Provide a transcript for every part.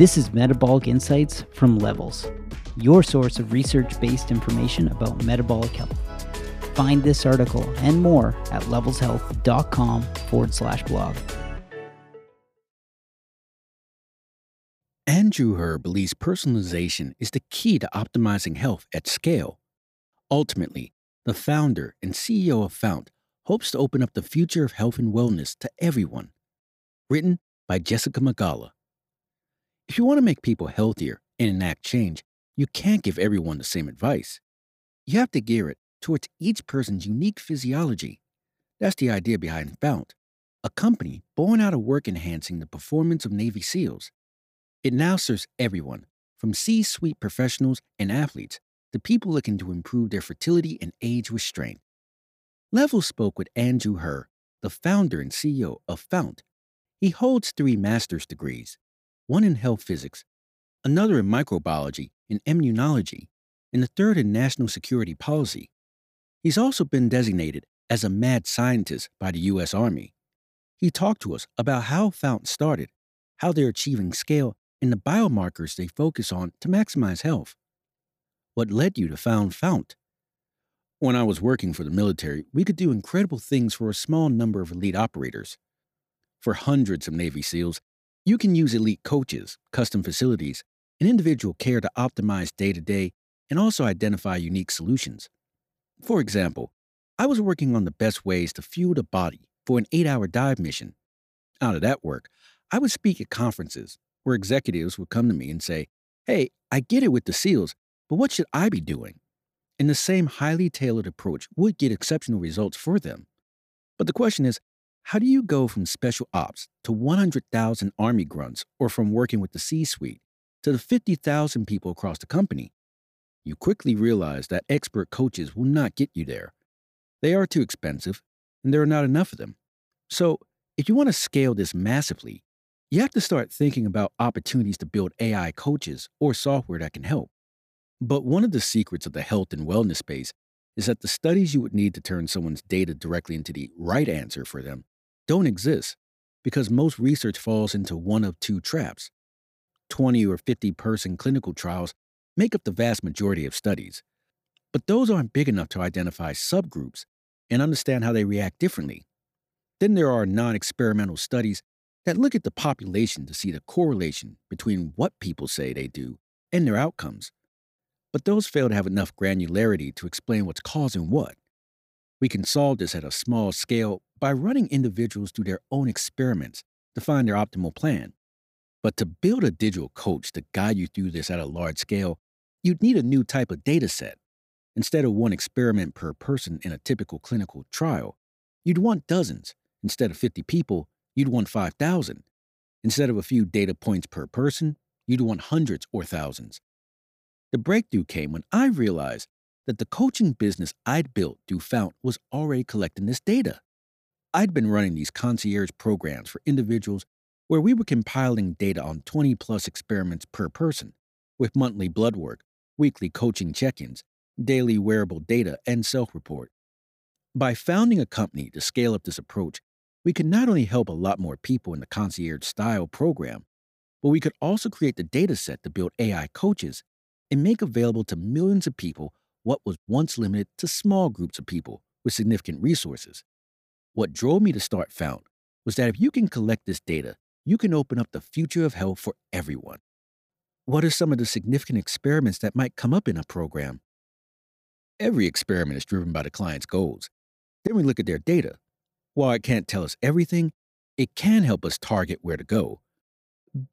This is Metabolic Insights from Levels, your source of research based information about metabolic health. Find this article and more at levelshealth.com forward slash blog. Andrew Herr believes personalization is the key to optimizing health at scale. Ultimately, the founder and CEO of Fount hopes to open up the future of health and wellness to everyone. Written by Jessica Magala. If you want to make people healthier and enact change, you can't give everyone the same advice. You have to gear it towards each person's unique physiology. That's the idea behind Fount, a company born out of work enhancing the performance of Navy SEALs. It now serves everyone, from C suite professionals and athletes to people looking to improve their fertility and age with strength. Level spoke with Andrew Herr, the founder and CEO of Fount. He holds three master's degrees one in health physics, another in microbiology and immunology, and the third in national security policy. He's also been designated as a mad scientist by the U.S. Army. He talked to us about how Fount started, how they're achieving scale, and the biomarkers they focus on to maximize health. What led you to found Fount? When I was working for the military, we could do incredible things for a small number of elite operators. For hundreds of Navy SEALs, you can use elite coaches, custom facilities, and individual care to optimize day to day and also identify unique solutions. For example, I was working on the best ways to fuel the body for an eight hour dive mission. Out of that work, I would speak at conferences where executives would come to me and say, Hey, I get it with the SEALs, but what should I be doing? And the same highly tailored approach would get exceptional results for them. But the question is, how do you go from special ops to 100,000 Army grunts or from working with the C suite to the 50,000 people across the company? You quickly realize that expert coaches will not get you there. They are too expensive, and there are not enough of them. So, if you want to scale this massively, you have to start thinking about opportunities to build AI coaches or software that can help. But one of the secrets of the health and wellness space is that the studies you would need to turn someone's data directly into the right answer for them don't exist because most research falls into one of two traps. 20 or 50 person clinical trials make up the vast majority of studies, but those aren't big enough to identify subgroups and understand how they react differently. Then there are non experimental studies that look at the population to see the correlation between what people say they do and their outcomes. But those fail to have enough granularity to explain what's causing what. We can solve this at a small scale by running individuals through their own experiments to find their optimal plan. But to build a digital coach to guide you through this at a large scale, you'd need a new type of data set. Instead of one experiment per person in a typical clinical trial, you'd want dozens. Instead of 50 people, you'd want 5,000. Instead of a few data points per person, you'd want hundreds or thousands. The breakthrough came when I realized that the coaching business I'd built through Fount was already collecting this data. I'd been running these concierge programs for individuals where we were compiling data on 20 plus experiments per person, with monthly blood work, weekly coaching check ins, daily wearable data, and self report. By founding a company to scale up this approach, we could not only help a lot more people in the concierge style program, but we could also create the data set to build AI coaches and make available to millions of people what was once limited to small groups of people with significant resources. What drove me to start Fount was that if you can collect this data, you can open up the future of health for everyone. What are some of the significant experiments that might come up in a program? Every experiment is driven by the client's goals. Then we look at their data. While it can't tell us everything, it can help us target where to go.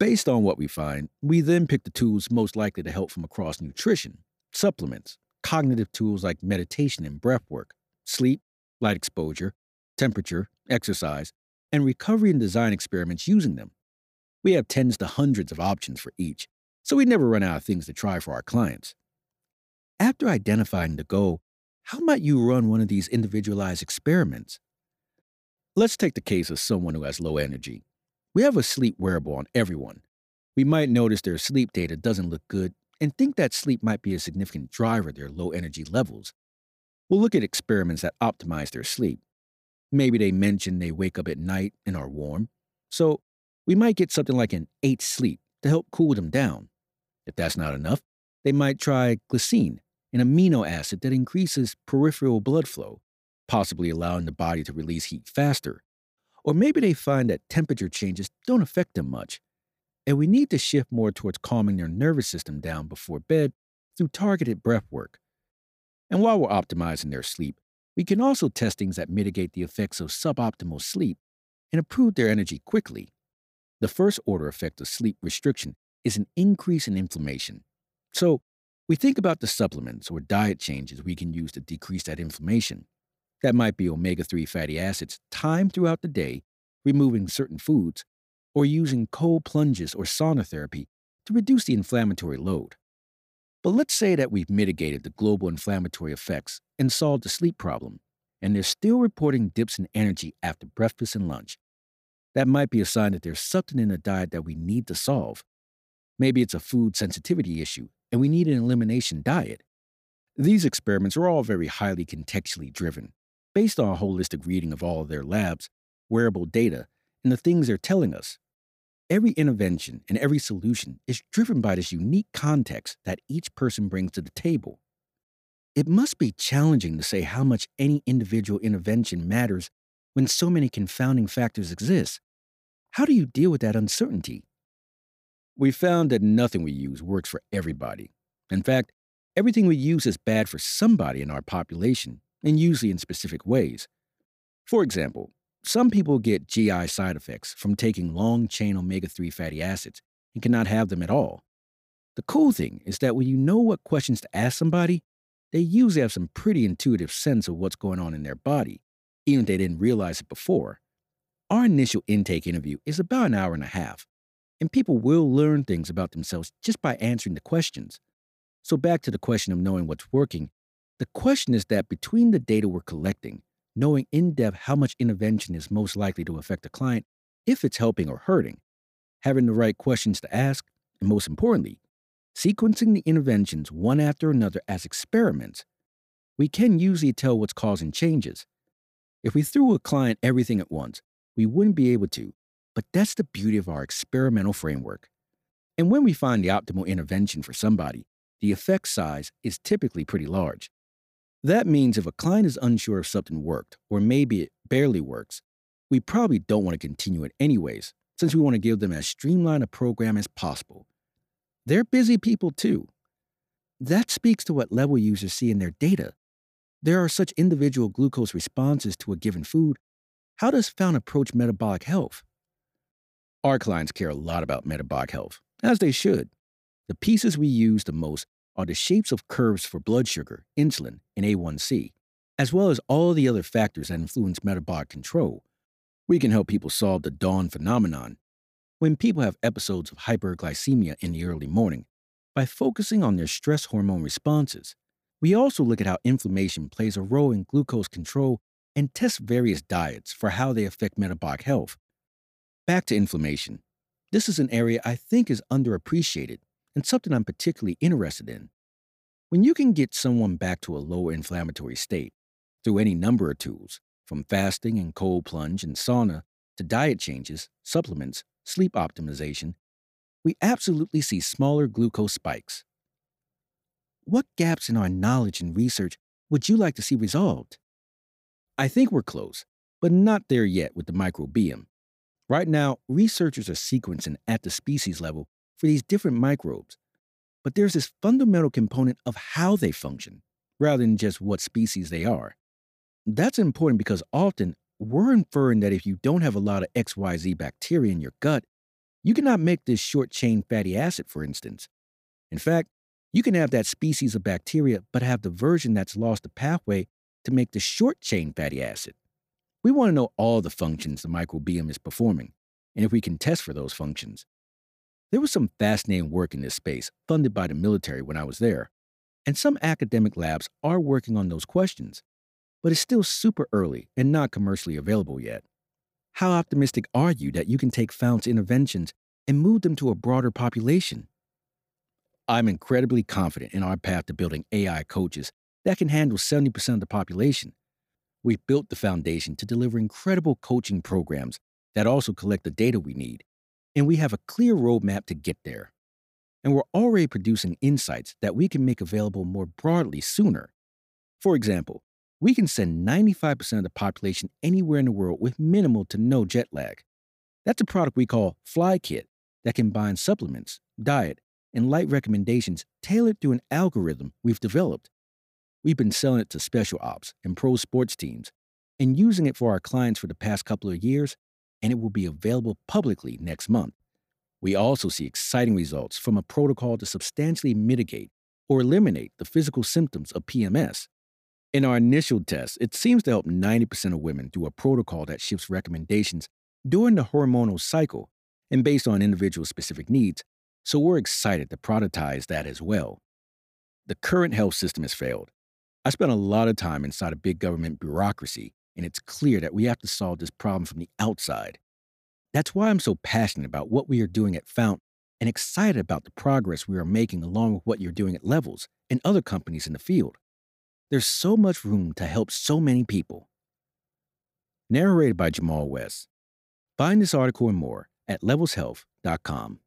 Based on what we find, we then pick the tools most likely to help from across nutrition, supplements, cognitive tools like meditation and breath work, sleep, light exposure, temperature, exercise, and recovery and design experiments using them. We have tens to hundreds of options for each, so we never run out of things to try for our clients. After identifying the goal, how might you run one of these individualized experiments? Let's take the case of someone who has low energy. We have a sleep wearable on everyone. We might notice their sleep data doesn't look good and think that sleep might be a significant driver of their low energy levels. We'll look at experiments that optimize their sleep. Maybe they mention they wake up at night and are warm. So we might get something like an Eight Sleep to help cool them down. If that's not enough, they might try glycine, an amino acid that increases peripheral blood flow, possibly allowing the body to release heat faster. Or maybe they find that temperature changes don't affect them much, and we need to shift more towards calming their nervous system down before bed through targeted breath work. And while we're optimizing their sleep, we can also test things that mitigate the effects of suboptimal sleep and improve their energy quickly. The first order effect of sleep restriction is an increase in inflammation. So, we think about the supplements or diet changes we can use to decrease that inflammation. That might be omega 3 fatty acids timed throughout the day, removing certain foods, or using cold plunges or sauna therapy to reduce the inflammatory load. But let's say that we've mitigated the global inflammatory effects and solved the sleep problem, and they're still reporting dips in energy after breakfast and lunch. That might be a sign that there's something in the diet that we need to solve. Maybe it's a food sensitivity issue and we need an elimination diet. These experiments are all very highly contextually driven, based on a holistic reading of all of their labs, wearable data, and the things they're telling us. Every intervention and every solution is driven by this unique context that each person brings to the table. It must be challenging to say how much any individual intervention matters when so many confounding factors exist. How do you deal with that uncertainty? We found that nothing we use works for everybody. In fact, everything we use is bad for somebody in our population, and usually in specific ways. For example, some people get GI side effects from taking long chain omega 3 fatty acids and cannot have them at all. The cool thing is that when you know what questions to ask somebody, they usually have some pretty intuitive sense of what's going on in their body, even if they didn't realize it before. Our initial intake interview is about an hour and a half, and people will learn things about themselves just by answering the questions. So, back to the question of knowing what's working, the question is that between the data we're collecting, knowing in depth how much intervention is most likely to affect a client, if it's helping or hurting, having the right questions to ask, and most importantly, sequencing the interventions one after another as experiments, we can usually tell what's causing changes. If we threw a client everything at once, we wouldn't be able to, but that's the beauty of our experimental framework. And when we find the optimal intervention for somebody, the effect size is typically pretty large. That means if a client is unsure if something worked, or maybe it barely works, we probably don't want to continue it anyways, since we want to give them as streamlined a program as possible. They're busy people too. That speaks to what level users see in their data. There are such individual glucose responses to a given food. How does Fount approach metabolic health? Our clients care a lot about metabolic health, as they should. The pieces we use the most are the shapes of curves for blood sugar, insulin, and A1C, as well as all the other factors that influence metabolic control. We can help people solve the dawn phenomenon when people have episodes of hyperglycemia in the early morning by focusing on their stress hormone responses. We also look at how inflammation plays a role in glucose control and test various diets for how they affect metabolic health. Back to inflammation. This is an area I think is underappreciated and something I'm particularly interested in. When you can get someone back to a lower inflammatory state through any number of tools, from fasting and cold plunge and sauna to diet changes, supplements, sleep optimization, we absolutely see smaller glucose spikes. What gaps in our knowledge and research would you like to see resolved? I think we're close, but not there yet with the microbiome. Right now, researchers are sequencing at the species level for these different microbes, but there's this fundamental component of how they function, rather than just what species they are. That's important because often we're inferring that if you don't have a lot of XYZ bacteria in your gut, you cannot make this short chain fatty acid, for instance. In fact, you can have that species of bacteria, but have the version that's lost the pathway to make the short chain fatty acid. We want to know all the functions the microbiome is performing, and if we can test for those functions. There was some fascinating work in this space funded by the military when I was there, and some academic labs are working on those questions, but it's still super early and not commercially available yet. How optimistic are you that you can take Fount's interventions and move them to a broader population? I'm incredibly confident in our path to building AI coaches that can handle 70% of the population We've built the foundation to deliver incredible coaching programs that also collect the data we need. And we have a clear roadmap to get there. And we're already producing insights that we can make available more broadly sooner. For example, we can send 95% of the population anywhere in the world with minimal to no jet lag. That's a product we call FlyKit that combines supplements, diet, and light recommendations tailored through an algorithm we've developed. We've been selling it to special ops and pro sports teams and using it for our clients for the past couple of years, and it will be available publicly next month. We also see exciting results from a protocol to substantially mitigate or eliminate the physical symptoms of PMS. In our initial tests, it seems to help 90% of women through a protocol that shifts recommendations during the hormonal cycle and based on individual specific needs, so we're excited to productize that as well. The current health system has failed. I spent a lot of time inside a big government bureaucracy, and it's clear that we have to solve this problem from the outside. That's why I'm so passionate about what we are doing at Fount and excited about the progress we are making along with what you're doing at Levels and other companies in the field. There's so much room to help so many people. Narrated by Jamal West. Find this article and more at levelshealth.com.